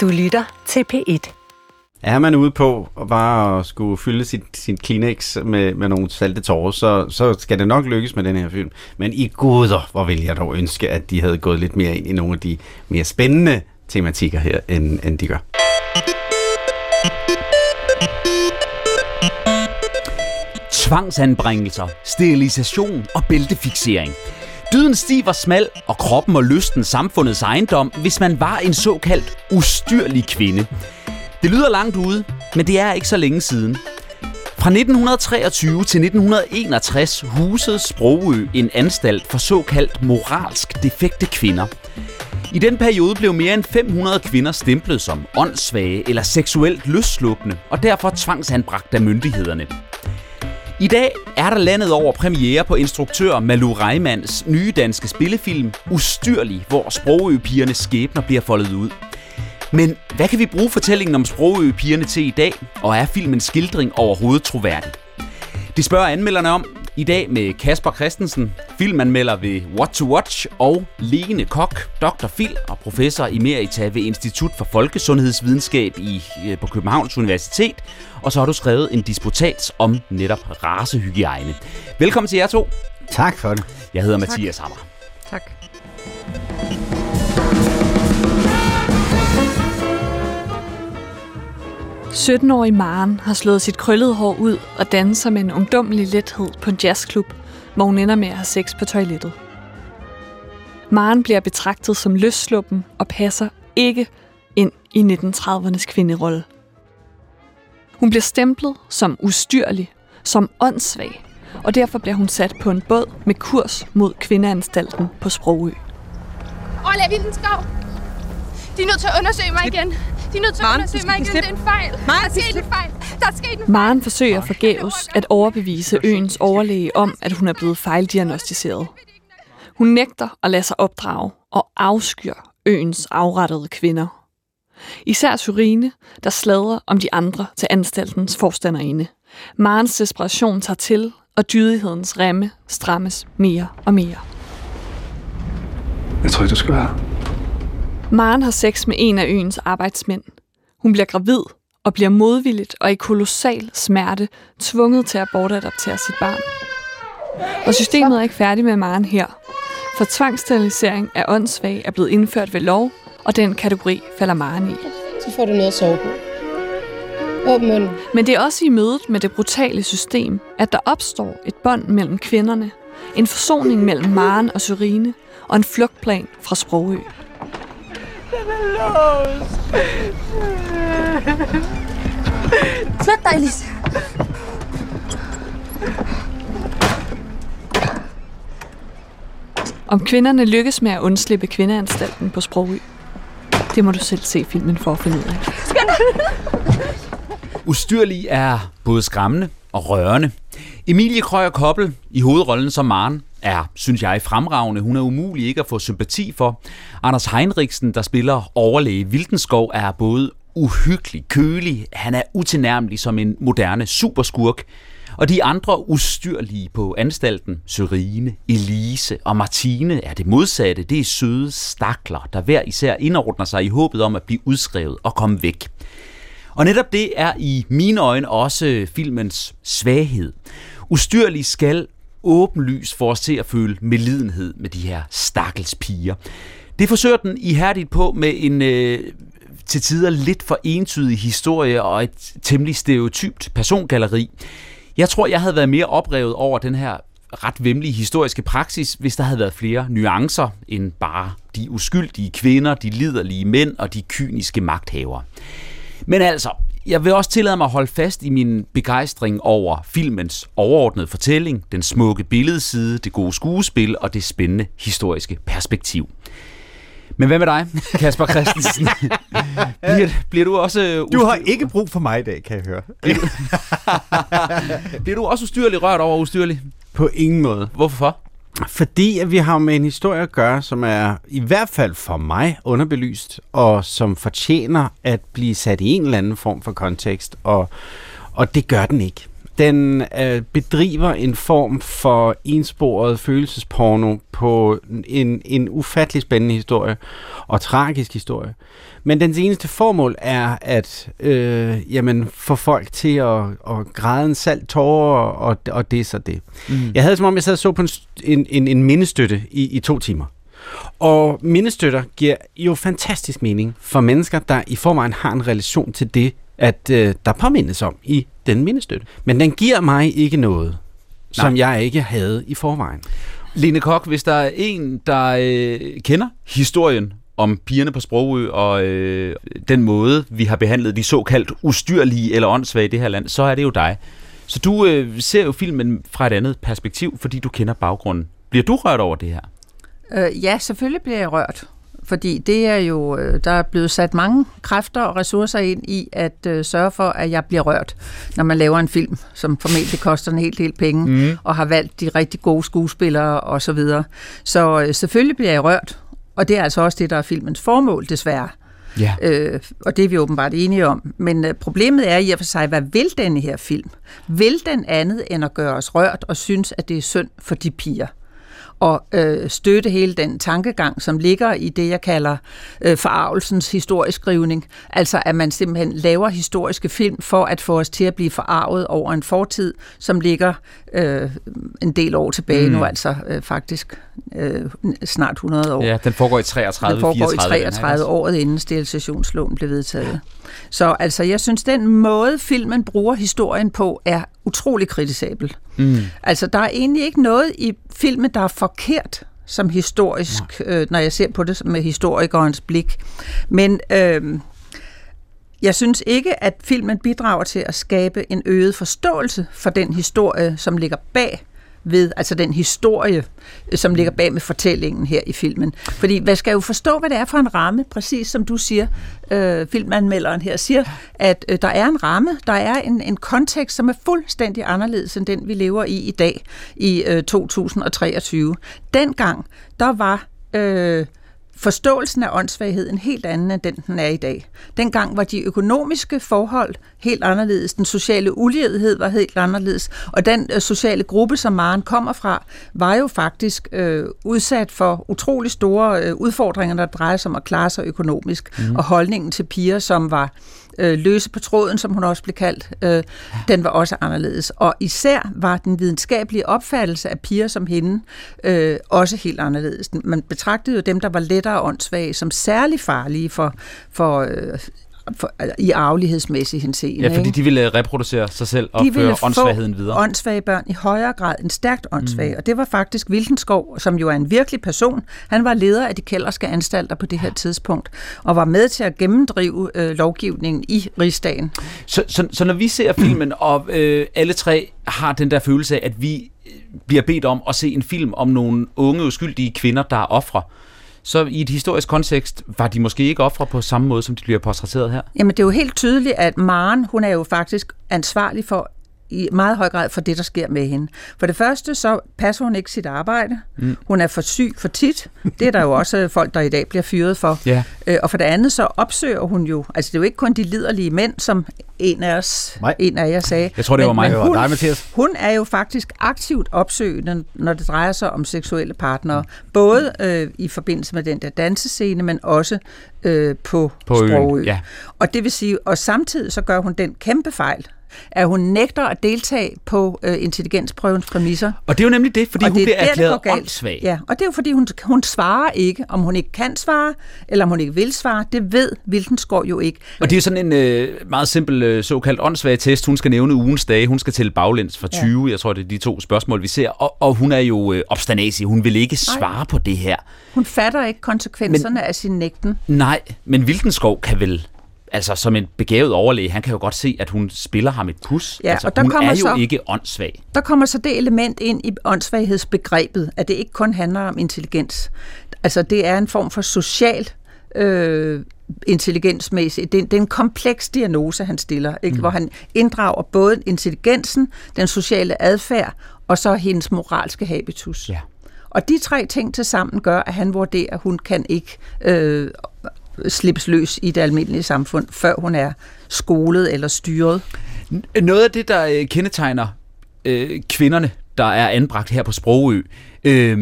Du lytter til P1. Er man ude på at bare at skulle fylde sit, sin Kleenex med, med nogle salte tårer, så, så skal det nok lykkes med den her film. Men i guder, hvor vil jeg dog ønske, at de havde gået lidt mere ind i nogle af de mere spændende tematikker her, end, end de gør. Tvangsanbringelser, sterilisation og bæltefixering. Dyden stiver smal, og kroppen og lysten samfundets ejendom, hvis man var en såkaldt ustyrlig kvinde. Det lyder langt ude, men det er ikke så længe siden. Fra 1923 til 1961 husede Sprogø en anstalt for såkaldt moralsk defekte kvinder. I den periode blev mere end 500 kvinder stemplet som åndssvage eller seksuelt løsslupne, og derfor tvangsanbragt af myndighederne. I dag er der landet over premiere på instruktør Malu Reimands nye danske spillefilm Ustyrlig, hvor sprogøpigernes skæbner bliver foldet ud. Men hvad kan vi bruge fortællingen om sprogøpigerne til i dag, og er filmens skildring overhovedet troværdig? Det spørger anmelderne om i dag med Kasper Christensen, filmanmelder ved What to Watch, og Lene Kok, Dr. Phil og professor emerita ved Institut for Folkesundhedsvidenskab i, øh, på Københavns Universitet. Og så har du skrevet en disputat om netop racehygiejne. Velkommen til jer to. Tak for det. Jeg hedder tak. Mathias Hammer. Tak. 17-årig Maren har slået sit krøllede hår ud og danser med en ungdommelig lethed på en jazzklub, hvor hun ender med at have sex på toilettet. Maren bliver betragtet som løssluppen og passer ikke ind i 1930'ernes kvinderolle. Hun bliver stemplet som ustyrlig, som åndssvag, og derfor bliver hun sat på en båd med kurs mod kvindeanstalten på Sprogø. Ola Vildenskov! De er nødt til at undersøge mig igen. De er nødt til at undersøge mig igen. Det er en fejl. Maren, der er sket en fejl. Der er sket en fejl. Maren forsøger forgæves at overbevise øens overlæge om, at hun er blevet fejldiagnostiseret. Hun nægter at lade sig opdrage og afskyr øens afrettede kvinder. Især Surine, der sladrer om de andre til anstaltens forstanderinde. Marens desperation tager til, og dydighedens remme strammes mere og mere. Jeg tror ikke, du skal være Maren har sex med en af øens arbejdsmænd. Hun bliver gravid og bliver modvilligt og i kolossal smerte tvunget til at bortadaptere sit barn. Og systemet er ikke færdigt med Maren her, for tvangssterilisering af åndssvag er blevet indført ved lov, og den kategori falder Maren i. Så får du noget at sove på. Åbn munden. Men det er også i mødet med det brutale system, at der opstår et bånd mellem kvinderne, en forsoning mellem Maren og Syrine, og en flugtplan fra Sprogø. Den er låst. Flyt dig, Lisa. Om kvinderne lykkes med at undslippe kvindeanstalten på Sprogø. Det må du selv se filmen for at finde ud af. Ustyrlig er både skræmmende og rørende. Emilie Krøyer Koppel i hovedrollen som Maren er, synes jeg, fremragende. Hun er umulig ikke at få sympati for. Anders Heinrichsen, der spiller overlæge Vildenskov, er både uhyggelig, kølig, han er utilnærmelig som en moderne superskurk. Og de andre ustyrlige på anstalten, Sørine, Elise og Martine, er det modsatte. Det er søde stakler, der hver især indordner sig i håbet om at blive udskrevet og komme væk. Og netop det er i mine øjne også filmens svaghed. Ustyrlig skal åbenlys for os til at føle medlidenhed med de her stakkels piger. Det forsøger den ihærdigt på med en øh, til tider lidt for entydig historie og et temmelig stereotypt persongalleri. Jeg tror, jeg havde været mere oprevet over den her ret vemmelige historiske praksis, hvis der havde været flere nuancer end bare de uskyldige kvinder, de liderlige mænd og de kyniske magthavere. Men altså, jeg vil også tillade mig at holde fast i min begejstring over filmens overordnede fortælling, den smukke billedside, det gode skuespil og det spændende historiske perspektiv. Men hvad med dig, Kasper Christensen? bliver, bliver du også... Ustyr... Du har ikke brug for mig i dag, kan jeg høre. Bliver du, bliver du også ustyrlig rørt over ustyrlig? På ingen måde. Hvorfor? Fordi at vi har med en historie at gøre, som er i hvert fald for mig underbelyst, og som fortjener at blive sat i en eller anden form for kontekst, og, og det gør den ikke den øh, bedriver en form for ensporet følelsesporno på en, en ufattelig spændende historie og tragisk historie. Men dens eneste formål er at øh, jamen, få folk til at, at græde en salt tårer, og, og det er så det. Mm. Jeg havde som om, jeg sad og så på en, en, en, en mindestøtte i, i to timer. Og mindestøtter giver jo fantastisk mening for mennesker, der i forvejen har en relation til det, at øh, der påmindes om i den mindestøtte. Men den giver mig ikke noget, Nej. som jeg ikke havde i forvejen. Lene Kok, hvis der er en, der øh, kender historien om pigerne på Sprogø og øh, den måde, vi har behandlet de såkaldt ustyrlige eller åndssvage i det her land, så er det jo dig. Så du øh, ser jo filmen fra et andet perspektiv, fordi du kender baggrunden. Bliver du rørt over det her? Øh, ja, selvfølgelig bliver jeg rørt. Fordi det er jo, øh, der er blevet sat mange kræfter og ressourcer ind i at øh, sørge for, at jeg bliver rørt, når man laver en film, som formentlig koster en helt del penge, mm. og har valgt de rigtig gode skuespillere osv. Så, videre. så øh, selvfølgelig bliver jeg rørt, og det er altså også det, der er filmens formål, desværre. Ja. Øh, og det er vi åbenbart enige om. Men øh, problemet er i og for sig, hvad vil denne her film? Vil den andet end at gøre os rørt og synes, at det er synd for de piger? Og øh, støtte hele den tankegang, som ligger i det, jeg kalder øh, forarvelsens historieskrivning. Altså at man simpelthen laver historiske film for at få os til at blive forarvet over en fortid, som ligger øh, en del år tilbage mm. nu, altså øh, faktisk øh, snart 100 år. Ja, den foregår i 33, Den foregår 34, i 33 året inden sterilisationsloven blev vedtaget. Så altså, jeg synes, den måde, filmen bruger historien på, er utrolig kritisabel. Mm. Altså, der er egentlig ikke noget i filmen, der er forkert som historisk, øh, når jeg ser på det med historikerens blik. Men øh, jeg synes ikke, at filmen bidrager til at skabe en øget forståelse for den historie, som ligger bag ved, altså den historie, som ligger bag med fortællingen her i filmen. Fordi man skal jo forstå, hvad det er for en ramme, præcis som du siger, øh, filmanmelderen her siger, at øh, der er en ramme, der er en, en kontekst, som er fuldstændig anderledes end den, vi lever i i dag, i øh, 2023. Dengang, der var... Øh, forståelsen af åndssvaghed en helt anden end den, den er i dag. Dengang var de økonomiske forhold helt anderledes, den sociale ulighed var helt anderledes, og den øh, sociale gruppe, som Maren kommer fra, var jo faktisk øh, udsat for utrolig store øh, udfordringer, der drejer sig om at klare sig økonomisk, mm. og holdningen til piger, som var øh, løse på tråden, som hun også blev kaldt, øh, den var også anderledes. Og især var den videnskabelige opfattelse af piger som hende øh, også helt anderledes. Man betragtede jo dem, der var lettere åndssvage, som særlig farlige for, for øh, for, i arvelighedsmæssig henseende. Ja, fordi de ville reproducere sig selv og de føre åndssvagheden videre. åndssvage børn i højere grad end stærkt åndssvage. Mm. Og det var faktisk Vildenskov, som jo er en virkelig person. Han var leder af de kælderske anstalter på det her tidspunkt, og var med til at gennemdrive øh, lovgivningen i rigsdagen. Så, så, så når vi ser filmen, og øh, alle tre har den der følelse af, at vi øh, bliver bedt om at se en film om nogle unge, uskyldige kvinder, der er ofre, så i et historisk kontekst var de måske ikke ofre på samme måde, som de bliver portrætteret her? Jamen det er jo helt tydeligt, at Maren, hun er jo faktisk ansvarlig for i meget høj grad for det, der sker med hende. For det første, så passer hun ikke sit arbejde. Mm. Hun er for syg for tit. Det er der jo også folk, der i dag bliver fyret for. Ja. Øh, og for det andet, så opsøger hun jo, altså det er jo ikke kun de liderlige mænd, som en af os, mig. en af jer sagde. Jeg tror, det var mig. Men hun, dig, Mathias. hun er jo faktisk aktivt opsøgende, når det drejer sig om seksuelle partnere. Både øh, i forbindelse med den der dansescene, men også øh, på, på Sprogø. Ja. Og det vil sige, og samtidig så gør hun den kæmpe fejl, at hun nægter at deltage på øh, intelligensprøvens præmisser. Og det er jo nemlig det, fordi og hun det bliver erklæret åndssvag. Ja, og det er jo fordi, hun, hun svarer ikke, om hun ikke kan svare, eller om hun ikke vil svare. Det ved Vildenskov jo ikke. Og det er sådan en øh, meget simpel øh, såkaldt åndssvag test. Hun skal nævne ugens dage. Hun skal tælle baglæns fra 20. Ja. Jeg tror, det er de to spørgsmål, vi ser. Og, og hun er jo øh, obstanasi. Hun vil ikke svare Nej. på det her. Hun fatter ikke konsekvenserne men, af sin nægten. Nej, men Vildenskov kan vel altså som en begavet overlæge, han kan jo godt se, at hun spiller ham et pus. Ja, altså, og der hun kommer er jo så, ikke åndssvag. Der kommer så det element ind i åndssvaghedsbegrebet, at det ikke kun handler om intelligens. Altså det er en form for social øh, intelligensmæssigt. Det, det er en kompleks diagnose, han stiller, ikke? Mm. hvor han inddrager både intelligensen, den sociale adfærd og så hendes moralske habitus. Ja. Og de tre ting til sammen gør, at han vurderer, at hun kan ikke øh, slippes løs i det almindelige samfund, før hun er skolet eller styret. Noget af det, der øh, kendetegner øh, kvinderne, der er anbragt her på Sprogø, øh,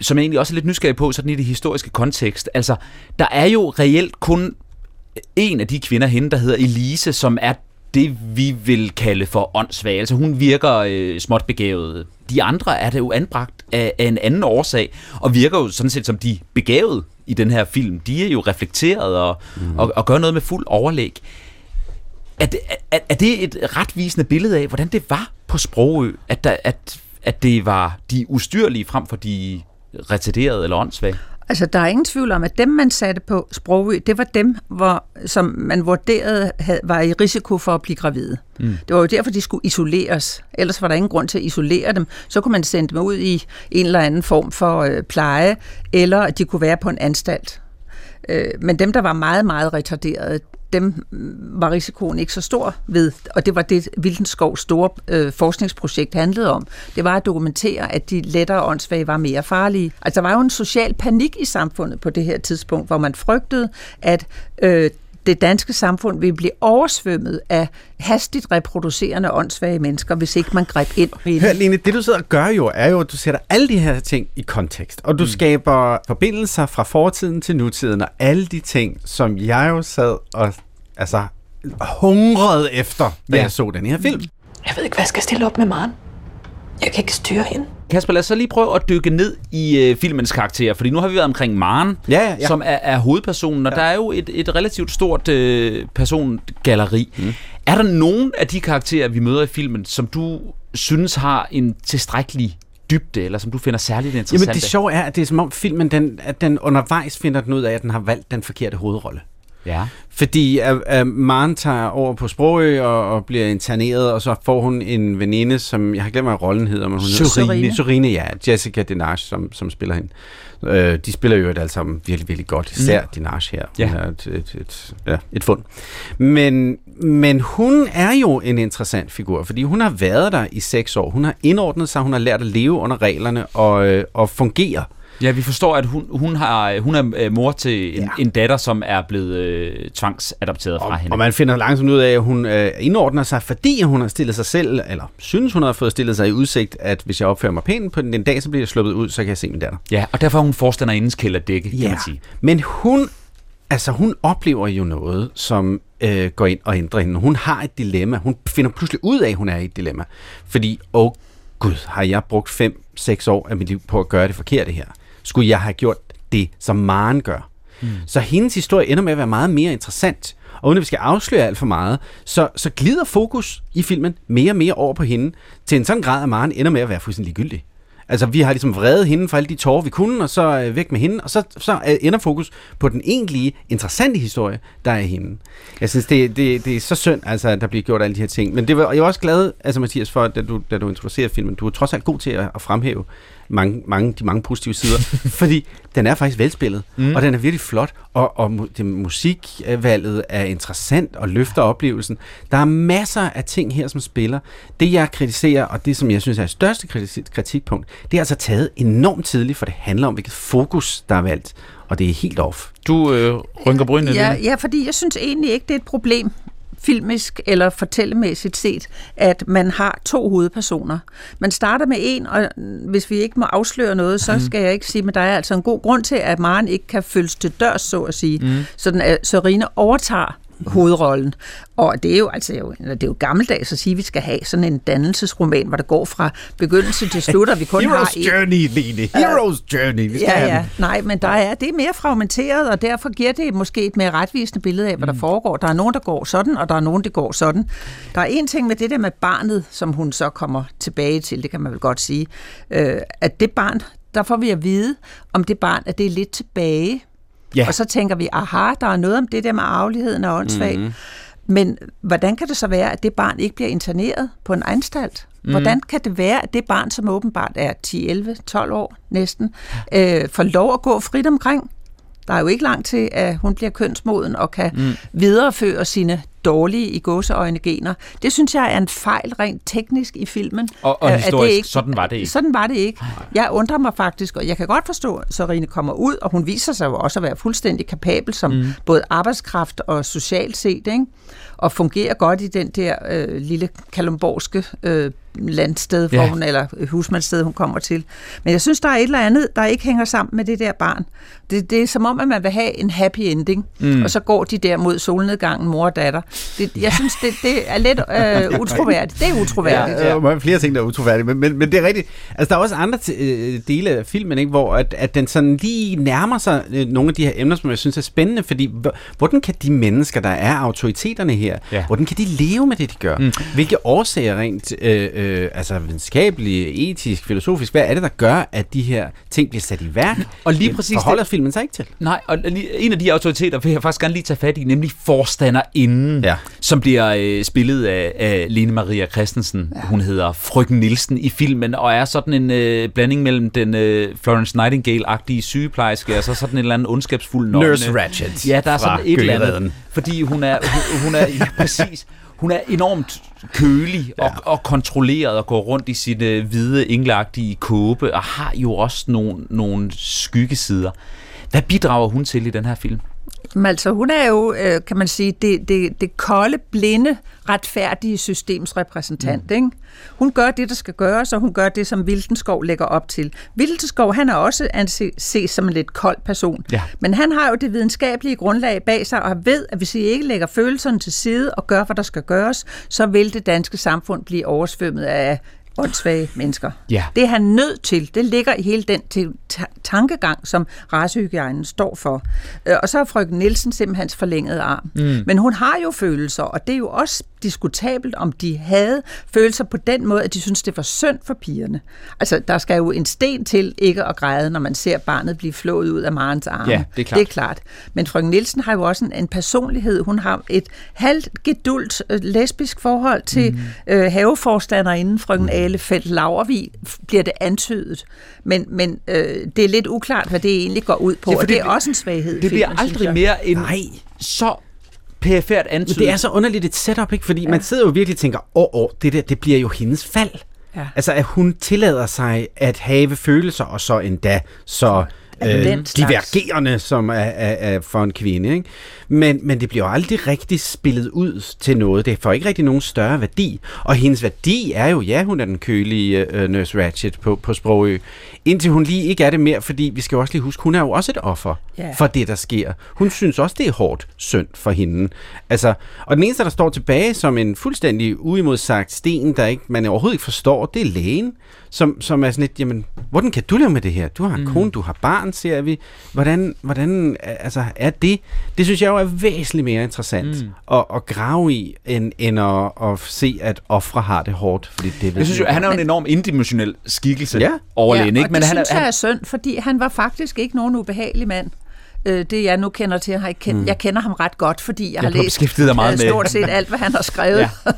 som jeg egentlig også er lidt nysgerrig på, sådan i det historiske kontekst. Altså, der er jo reelt kun øh, en af de kvinder hende, der hedder Elise, som er det, vi vil kalde for åndssvag. Altså hun virker øh, småt begavet. De andre er det jo anbragt af, af en anden årsag, og virker jo sådan set som de begavede i den her film. De er jo reflekteret og, mm. og, og gør noget med fuld overlæg. Er det, er, er det et retvisende billede af, hvordan det var på Sprogø, at, der, at, at det var de ustyrlige frem for de retarderede eller åndssvage? Altså, der er ingen tvivl om, at dem, man satte på Sprogø, det var dem, hvor, som man vurderede havde, var i risiko for at blive gravide. Mm. Det var jo derfor, de skulle isoleres. Ellers var der ingen grund til at isolere dem. Så kunne man sende dem ud i en eller anden form for øh, pleje, eller de kunne være på en anstalt. Øh, men dem, der var meget, meget retarderede, dem var risikoen ikke så stor ved, og det var det, Vildenskovs store øh, forskningsprojekt handlede om. Det var at dokumentere, at de lettere åndssvage var mere farlige. Altså, der var jo en social panik i samfundet på det her tidspunkt, hvor man frygtede, at øh, det danske samfund vil blive oversvømmet af hastigt reproducerende åndssvage mennesker, hvis ikke man greb ind. Hør, Line, det du sidder og gør jo, er jo, at du sætter alle de her ting i kontekst, og du mm. skaber forbindelser fra fortiden til nutiden, og alle de ting, som jeg jo sad og altså, hungrede efter, da ja. jeg så den her film. Jeg ved ikke, hvad jeg skal stille op med Maren. Jeg kan ikke styre hende. Kasper, lad os så lige prøve at dykke ned i øh, filmens karakter, fordi nu har vi været omkring Maren, ja, ja, ja. som er, er hovedpersonen, og ja. der er jo et, et relativt stort øh, persongalleri. Mm. Er der nogen af de karakterer, vi møder i filmen, som du synes har en tilstrækkelig dybde, eller som du finder særligt interessant? Jamen det sjove er, at det er som om filmen, den, at den undervejs finder den ud af, at den har valgt den forkerte hovedrolle. Ja. Fordi at, at Maren tager over på Sprogø og, og bliver interneret, og så får hun en veninde, som jeg har glemt, hvad rollen hedder, men hun Sorine. hedder Sorine. ja. Jessica Dinage, som, som spiller hende. Øh, de spiller jo alle sammen virkelig, virkelig godt. Især mm. Dinage her. Ja. Hun er et, et, et, ja, et fund. Men, men hun er jo en interessant figur, fordi hun har været der i seks år. Hun har indordnet sig, hun har lært at leve under reglerne og, øh, og fungere. Ja, vi forstår, at hun, hun, har, hun er øh, mor til en, ja. en datter, som er blevet øh, tvangsadopteret fra og, hende. Og man finder langsomt ud af, at hun øh, indordner sig, fordi hun har stillet sig selv, eller synes hun har fået stillet sig i udsigt, at hvis jeg opfører mig pænt på den, dag, så bliver jeg sluppet ud, så kan jeg se min datter. Ja, og derfor er hun forstanderindens kælderdække, ja. kan man sige. Men hun, altså hun oplever jo noget, som øh, går ind og ændrer hende. Hun har et dilemma. Hun finder pludselig ud af, at hun er i et dilemma. Fordi, åh oh, gud, har jeg brugt 5-6 år af mit liv på at gøre det forkerte her? Skulle jeg have gjort det, som Maren gør. Mm. Så hendes historie ender med at være meget mere interessant. Og uden at vi skal afsløre alt for meget, så, så glider fokus i filmen mere og mere over på hende, til en sådan grad, at Maren ender med at være fuldstændig ligegyldig. Altså, vi har ligesom vredet hende for alle de tårer, vi kunne, og så øh, væk med hende, og så, så øh, ender fokus på den egentlige, interessante historie, der er hende. Jeg synes, det, det, det er så synd, altså, at der bliver gjort alle de her ting. Men det var, jeg var også glad, altså Mathias, for, da du, da du introducerede filmen. Du er trods alt god til at, at fremhæve mange, mange, de mange positive sider, fordi den er faktisk velspillet, mm. og den er virkelig flot, og, og det, musikvalget er interessant og løfter oplevelsen. Der er masser af ting her, som spiller. Det, jeg kritiserer, og det, som jeg synes er det største kritikpunkt, det er altså taget enormt tidligt, for det handler om, hvilket fokus, der er valgt, og det er helt off. Du øh, rynker brynene ja, ja, fordi jeg synes egentlig ikke, det er et problem filmisk eller fortællemæssigt set, at man har to hovedpersoner. Man starter med en, og hvis vi ikke må afsløre noget, så mhm. skal jeg ikke sige, men der er altså en god grund til, at Maren ikke kan følges til dørs, så at sige. Mm. Sådan at Sørine overtager hovedrollen. Og det er jo altså det er jo gammeldags at sige, at vi skal have sådan en dannelsesroman, hvor der går fra begyndelse til slut, og vi kun Hero's har Hero's Journey, Line. Hero's Journey. Vi skal ja, ja. Nej, men der er, det er mere fragmenteret, og derfor giver det måske et mere retvisende billede af, hvad der mm. foregår. Der er nogen, der går sådan, og der er nogen, der går sådan. Der er en ting med det der med barnet, som hun så kommer tilbage til, det kan man vel godt sige, øh, at det barn, der får vi at vide, om det barn, at det er lidt tilbage Ja. Og så tænker vi, aha, der er noget om det der med arveligheden og åndssvag. Mm-hmm. Men hvordan kan det så være, at det barn ikke bliver interneret på en anstalt? Mm. Hvordan kan det være, at det barn, som åbenbart er 10, 11, 12 år næsten, øh, får lov at gå frit omkring? Der er jo ikke langt til, at hun bliver kønsmoden og kan mm. videreføre sine dårlige i gåseøjne gener. Det synes jeg er en fejl rent teknisk i filmen. Og, og at historisk, det ikke, sådan var det ikke. Sådan var det ikke. Jeg undrer mig faktisk, og jeg kan godt forstå, at Sarine kommer ud, og hun viser sig jo også at være fuldstændig kapabel som mm. både arbejdskraft og socialt set, ikke? og fungerer godt i den der øh, lille kalumborske øh, landsted, Ja. hvor hun, eller husmandssted, hun kommer til. Men jeg synes, der er et eller andet, der ikke hænger sammen med det der barn. Det, det er som om, at man vil have en happy ending, mm. og så går de der mod solnedgangen, mor og datter. Det, jeg synes, det, det er lidt øh, utroværdigt. Det er utroværdigt. Ja, der er flere ting, der er utroværdige, men, men, men det er rigtigt. Altså, der er også andre t- øh, dele af filmen, ikke, hvor at, at den sådan lige nærmer sig øh, nogle af de her emner, som jeg synes er spændende, fordi hvor- hvordan kan de mennesker, der er autoriteterne her, Ja. hvordan kan de leve med det, de gør? Mm. Hvilke årsager rent øh, øh, altså videnskabeligt, etisk, filosofisk, hvad er det, der gør, at de her ting bliver sat i værk? Og lige Det præcis det- filmen sig ikke til. Nej, og en af de autoriteter vil jeg faktisk gerne lige tage fat i, nemlig forstanderinden, Ja. som bliver øh, spillet af, af Lene Maria Christensen. Ja. Hun hedder Frøken Nielsen i filmen, og er sådan en øh, blanding mellem den øh, Florence Nightingale-agtige sygeplejerske, og så sådan en eller anden ondskabsfuld nonne. Nurse Ratched Ja, der er sådan et eller andet. Fordi hun er, hun, hun er ja, præcis. Hun er enormt kølig og, og kontrolleret og går rundt i sin øh, hvide, engleagtige kåbe og har jo også nogle, nogle skyggesider. Hvad bidrager hun til i den her film? Men altså, hun er jo, øh, kan man sige, det, det, det kolde, blinde, retfærdige systems repræsentant. Mm. Ikke? Hun gør det, der skal gøres, og hun gør det, som Vildenskov lægger op til. Vildenskov, han er også anset ses som en lidt kold person. Ja. Men han har jo det videnskabelige grundlag bag sig, og ved, at hvis I ikke lægger følelserne til side og gør, hvad der skal gøres, så vil det danske samfund blive oversvømmet af åndssvage mennesker. Ja. Det er han nødt til. Det ligger i hele den tankegang, som racehygiejnen står for. Øh, Og så er frøken Nielsen simpelthen hans forlængede arm. Mm. Men hun har jo følelser, og det er jo også diskutabelt, om de havde følelser på den måde, at de synes, det var synd for pigerne. Altså, der skal jo en sten til ikke at græde, når man ser barnet blive flået ud af Marens arme. Ja, det er klart. Det er klart. Men frøken Nielsen har jo også en, en personlighed. Hun har et halvt geduldt øh, lesbisk forhold til mm. øh, haveforstanderinden, frøken Alefeldt Lavervig, f- bliver det antydet. Men, men øh, det er lidt uklart, hvad det egentlig går ud på, for og det det- er også en svaghed Det bliver filmen, aldrig mere en Nej. så perifært Men antydet. det er så underligt et setup, ikke? Fordi ja. man sidder jo virkelig og tænker, åh, åh, det der, det bliver jo hendes fald. Ja. Altså, at hun tillader sig at have følelser, og så endda så øh, divergerende, som er, er, er for en kvinde. Ikke? Men, men det bliver jo aldrig rigtig spillet ud til noget. Det får ikke rigtig nogen større værdi. Og hendes værdi er jo, ja, hun er den kølige øh, Nurse Ratchet på, på Sprogø. Indtil hun lige ikke er det mere, fordi vi skal jo også lige huske, hun er jo også et offer Ja. for det, der sker. Hun synes også, det er hårdt synd for hende. Altså, og den eneste, der står tilbage som en fuldstændig uimodsagt sten, der ikke, man overhovedet ikke forstår, det er lægen, som, som er sådan lidt, jamen, hvordan kan du leve med det her? Du har en mm. kone, du har barn, ser vi. Hvordan, hvordan altså, er det? Det synes jeg jo er væsentligt mere interessant mm. at, at grave i, end, end at, at se, at ofre har det hårdt. Fordi det Jeg synes jo, han er jo en enorm indimensionel skikkelse Ja. overlægen, ja, ikke? og det han synes er, jeg han, er synd, fordi han var faktisk ikke nogen ubehagelig mand. Øh, Det jeg nu kender til, har jeg, kendt, mm. jeg kender ham ret godt, fordi jeg, Ja, har læst dig meget med- stort set alt, hvad han har skrevet, Ja.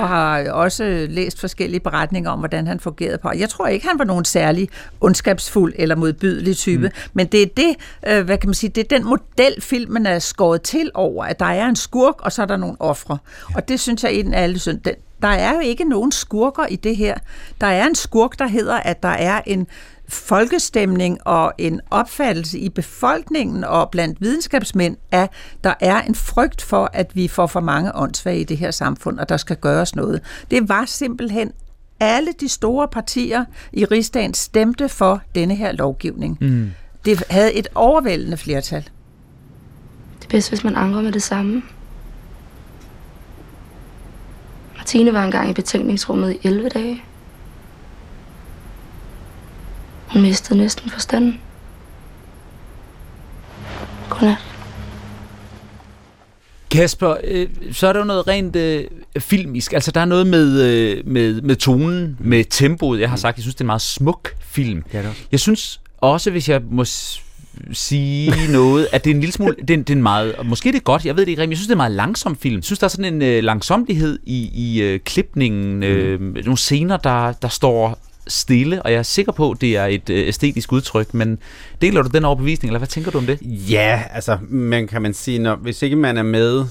og har også læst forskellige beretninger om, hvordan han fungerede på. Jeg tror ikke, han var nogen særlig ondskabsfuld eller modbydelig type, mm. men det er det, øh, hvad kan man sige, det er den model, filmen er skåret til over, at der er en skurk, og så er der nogle ofre. Ja. Og det synes jeg egentlig er alle synd. Den- Der er jo ikke nogen skurker i det her. Der er en skurk, der hedder, at der er en folkestemning og en opfattelse i befolkningen og blandt videnskabsmænd, at der er en frygt for, at vi får for mange åndssvage i det her samfund, og der skal gøres noget. Det var simpelthen alle de store partier i rigsdagen stemte for denne her lovgivning. Mm. Det havde et overvældende flertal. Det er bedst, hvis man angrer med det samme. Martine var engang i betænkningsrummet i 11 dage. Hun mistede næsten forstanden. Godnat. Kasper, øh, så er der jo noget rent øh, filmisk. Altså, der er noget med, øh, med, med tonen, med tempoet. Jeg har sagt, jeg synes, det er en meget smuk film. Ja, det også. Jeg synes også, hvis jeg må sige noget, at det er en lille smule, det er, det er en meget, måske det er godt, jeg ved det ikke rigtigt, men jeg synes, det er en meget langsom film. Jeg synes, der er sådan en øh, langsomlighed i, i øh, klipningen, øh, nogle scener, der, der står stille, og jeg er sikker på, at det er et øh, æstetisk udtryk, men deler du den overbevisning, eller hvad tænker du om det? Ja, altså, man kan man sige, når, hvis ikke man er med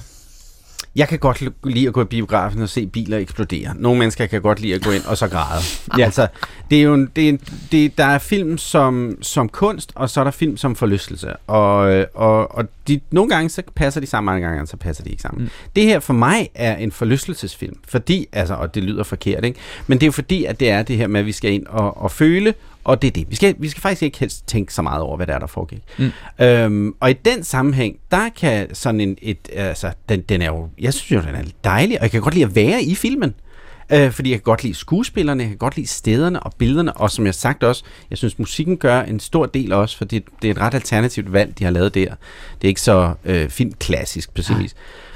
jeg kan godt lide at gå i biografen og se biler eksplodere. Nogle mennesker kan godt lide at gå ind og så græde. ja. Altså, det er jo en, det er en, det, der er film som, som kunst, og så er der film som forlystelse. Og, og, og de, nogle gange så passer de sammen, mange gange så passer de ikke sammen. Mm. Det her for mig er en forlystelsesfilm, fordi, altså, og det lyder forkert, ikke? men det er jo fordi, at det er det her med, at vi skal ind og, og føle, og det er det. Vi skal, vi skal faktisk ikke helst tænke så meget over, hvad der er, der foregik. Mm. Øhm, og i den sammenhæng, der kan sådan en, et, altså, den, den er jo, jeg synes jo, den er dejlig, og jeg kan godt lide at være i filmen. Øh, fordi jeg kan godt lide skuespillerne, jeg kan godt lide stederne og billederne, og som jeg sagt også, jeg synes musikken gør en stor del også, for det, det er et ret alternativt valg, de har lavet der. Det er ikke så øh, filmklassisk sin vis.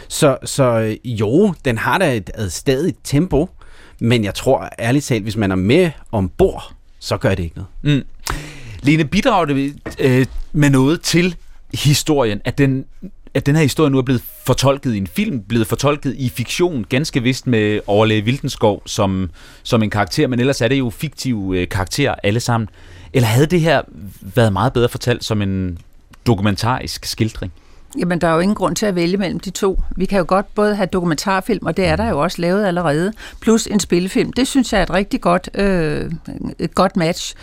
Så, så øh, jo, den har da et, et stadig tempo, men jeg tror ærligt talt, hvis man er med ombord, så gør det ikke noget. Mm. Lene, bidrager det øh, med noget til historien, at den, at den her historie nu er blevet fortolket i en film, blevet fortolket i fiktion, ganske vist med Overlæge Vildenskov som, som en karakter, men ellers er det jo fiktive øh, karakterer alle sammen. Eller havde det her været meget bedre fortalt som en dokumentarisk skildring? Jamen, der er jo ingen grund til at vælge mellem de to. Vi kan jo godt både have dokumentarfilm, og det er der jo også lavet allerede, plus en spillefilm. Det synes jeg er et rigtig godt, øh, et godt match.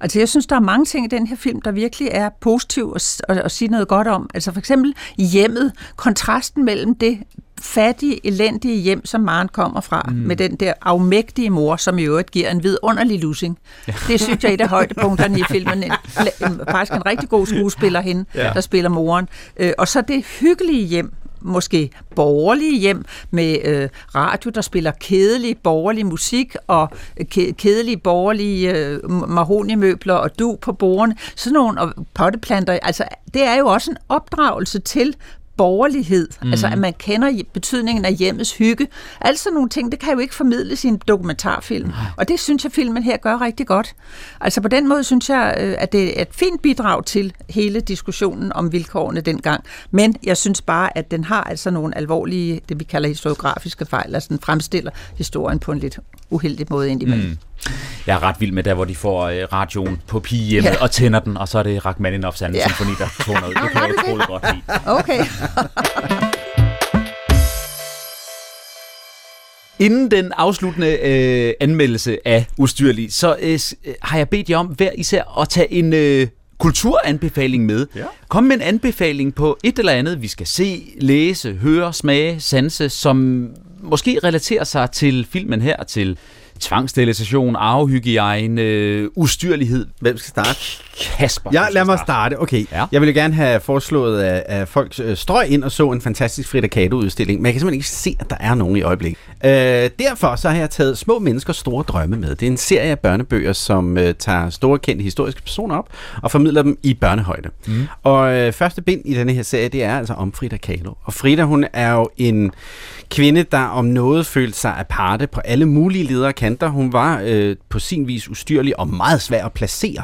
Altså, jeg synes, der er mange ting i den her film, der virkelig er positiv at, at, at sige noget godt om. Altså, for eksempel hjemmet, kontrasten mellem det fattige, elendige hjem, som Maren kommer fra, mm. med den der afmægtige mor, som i øvrigt giver en vidunderlig lussing. Ja. Det synes jeg er et af højdepunkterne i filmen. En, en, faktisk en rigtig god skuespiller hende, ja. der spiller moren. Øh, og så det hyggelige hjem, måske borgerlige hjem med øh, radio, der spiller kedelig borgerlig musik og øh, ke- kedelige borgerlige øh, mahonimøbler og du på bordene. Sådan nogle og potteplanter. Altså, det er jo også en opdragelse til borgerlighed, mm. altså at man kender betydningen af hjemmets hygge. Altså nogle ting, det kan jo ikke formidles i en dokumentarfilm. Nej. Og det synes jeg, filmen her gør rigtig godt. Altså på den måde synes jeg, øh, at det er et fint bidrag til hele diskussionen om vilkårene dengang. Men jeg synes bare, at den har altså nogle alvorlige, det vi kalder historiografiske fejl, altså den fremstiller historien på en lidt uheldig måde indimellem. Mm. Jeg er ret vild med der, hvor de får øh, radioen på pigehjemmet ja. og tænder den, og så er det Rachmaninoffs anden ja. symfoni, der toner ud. Det kan jeg utroligt godt lide. Okay. Inden den afsluttende øh, anmeldelse af Ustyrlig, så øh, øh, har jeg bedt jer om hver især at tage en øh, kulturanbefaling med. Ja. Kom med en anbefaling på et eller andet, vi skal se, læse, høre, smage, sanse, som måske relaterer sig til filmen her, til tvangssterilisation, arvehygiejne, øh, ustyrlighed. Hvem skal starte? Kasper. Ja, lad mig starte. Okay. Ja. Jeg ville gerne have foreslået, at, at folk øh, strøg ind og så en fantastisk Frida Kahlo-udstilling, men jeg kan simpelthen ikke se, at der er nogen i øjeblikket. Øh, derfor så har jeg taget Små Menneskers Store Drømme med. Det er en serie af børnebøger, som øh, tager store kendte historiske personer op og formidler dem i børnehøjde. Mm. Og øh, første bind i denne her serie, det er altså om Frida Kahlo. Og Frida, hun er jo en kvinde, der om noget følte sig aparte på alle mulige ledere kanter. Hun var øh, på sin vis ustyrlig og meget svær at placere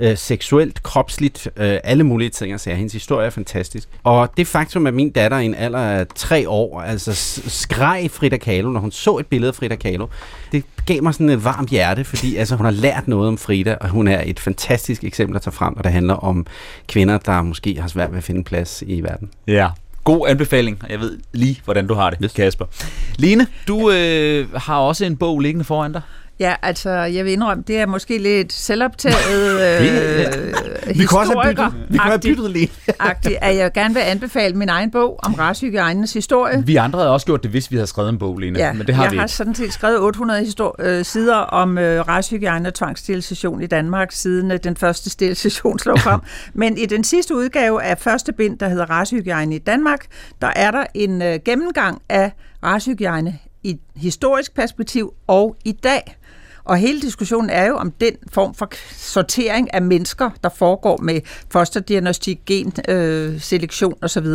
øh, seksuelt, kropsligt, øh, alle mulige ting. Så hendes historie er fantastisk. Og det faktum, at min datter i en alder af tre år, altså skreg Frida Kahlo, når hun så et billede af Frida Kahlo, det gav mig sådan et varmt hjerte, fordi altså, hun har lært noget om Frida, og hun er et fantastisk eksempel at tage frem, når det handler om kvinder, der måske har svært ved at finde plads i verden. Ja, God anbefaling, jeg ved lige, hvordan du har det, yes. Kasper. Line, du øh, har også en bog liggende foran dig. Ja, altså, jeg vil indrømme, det er måske lidt selvoptaget øh, Vi kan også have byttet, vi kan have byttet lige. agtigt, at jeg gerne vil anbefale min egen bog om racehygiejnens historie. Vi andre havde også gjort det, hvis vi havde skrevet en bog, Lene, ja, men det har jeg vi har ikke. sådan set skrevet 800 histor- øh, sider om øh, racehygiejne og tvangssterilisation i Danmark, siden øh, den første sterilisationslov kom. men i den sidste udgave af første bind, der hedder Racehygiejne i Danmark, der er der en øh, gennemgang af racehygiejne i historisk perspektiv og i dag. Og hele diskussionen er jo om den form for sortering af mennesker, der foregår med fosterdiagnostik, genselektion øh, osv.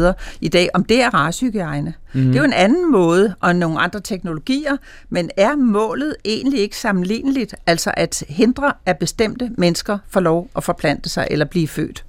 i dag, om det er racehygiejne. Mm. Det er jo en anden måde og nogle andre teknologier, men er målet egentlig ikke sammenligneligt, altså at hindre, at bestemte mennesker får lov at forplante sig eller blive født?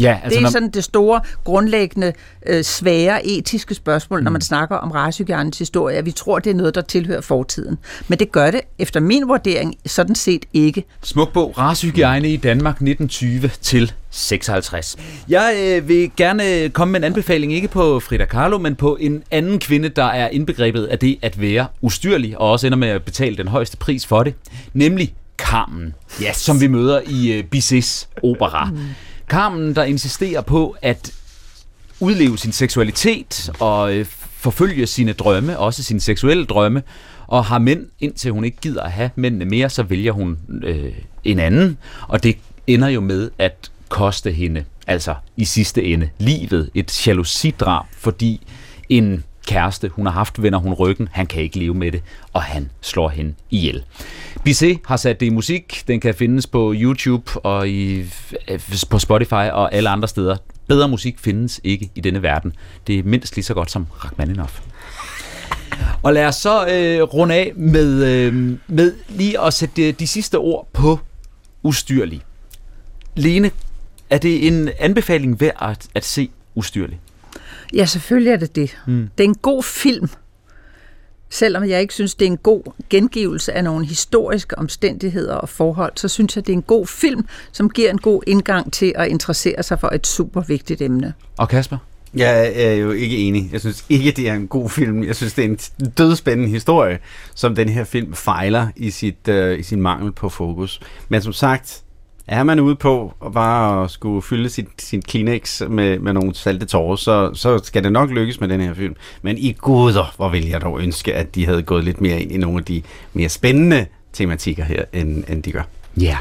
Ja, altså det er når... sådan det store, grundlæggende, øh, svære etiske spørgsmål, mm. når man snakker om racehygiejnens historie. Vi tror, det er noget, der tilhører fortiden. Men det gør det, efter min vurdering, sådan set ikke. Smuk bog, Racehygiejne i Danmark 1920 til 56. Jeg øh, vil gerne komme med en anbefaling, ikke på Frida Kahlo, men på en anden kvinde, der er indbegrebet af det at være ustyrlig, og også ender med at betale den højeste pris for det, nemlig Carmen, yes. som vi møder i øh, Bizets opera. Mm. Carmen, der insisterer på at udleve sin seksualitet og øh, forfølge sine drømme, også sine seksuelle drømme, og har mænd, indtil hun ikke gider at have mændene mere, så vælger hun øh, en anden, og det ender jo med at koste hende, altså i sidste ende, livet, et jalousidrab, fordi en kæreste, hun har haft, vender hun ryggen, han kan ikke leve med det, og han slår hende ihjel. Bizet har sat det i musik, den kan findes på YouTube og i, øh, på Spotify og alle andre steder. Bedre musik findes ikke i denne verden. Det er mindst lige så godt som Rachmaninoff. Og lad os så øh, runde af med, øh, med lige at sætte de sidste ord på ustyrlig. Lene, er det en anbefaling værd at, at se ustyrlig? Ja, selvfølgelig er det det. Mm. Det er en god film, selvom jeg ikke synes, det er en god gengivelse af nogle historiske omstændigheder og forhold, så synes jeg, det er en god film, som giver en god indgang til at interessere sig for et super vigtigt emne. Og Kasper? Jeg er jo ikke enig. Jeg synes ikke, det er en god film. Jeg synes, det er en dødspændende historie, som den her film fejler i, sit, uh, i sin mangel på fokus. Men som sagt, er man ude på at bare at skulle fylde sit, sin Kleenex med, med nogle salte tårer, så, så skal det nok lykkes med den her film. Men i guder, hvor vil jeg dog ønske, at de havde gået lidt mere ind i nogle af de mere spændende tematikker her, end, end de gør. Ja.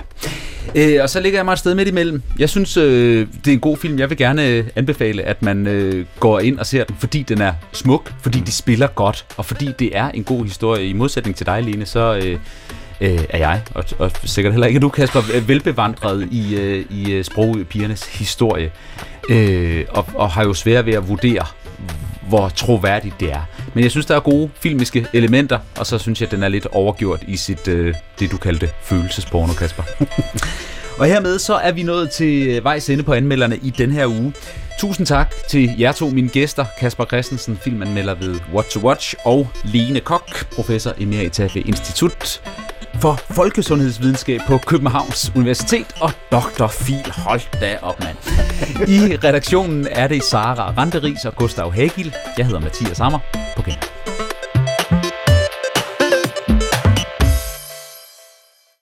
Yeah. Øh, og så ligger jeg mig et sted midt imellem. Jeg synes, øh, det er en god film. Jeg vil gerne øh, anbefale, at man øh, går ind og ser den, fordi den er smuk, fordi de spiller godt, og fordi det er en god historie. I modsætning til dig, Line, så... Øh, øh, er jeg, og, og sikkert heller ikke du, Kasper, øh, velbevandret i, øh, i øh, sprogpigernes historie, øh, og, og har jo svært ved at vurdere, hvor troværdigt det er. Men jeg synes, der er gode filmiske elementer, og så synes jeg, at den er lidt overgjort i sit, øh, det du kaldte følelsesporno, Kasper. og hermed så er vi nået til øh, vejs ende på anmelderne i den her uge. Tusind tak til jer to, mine gæster, Kasper Christensen, filmanmelder ved What to Watch, og Lene Kok, professor emerita ved Institut for Folkesundhedsvidenskab på Københavns Universitet og Dr. Fil. Hold da op, mand. I redaktionen er det Sara Randeris og Gustav Hagel. Jeg hedder Mathias Hammer. På gennem.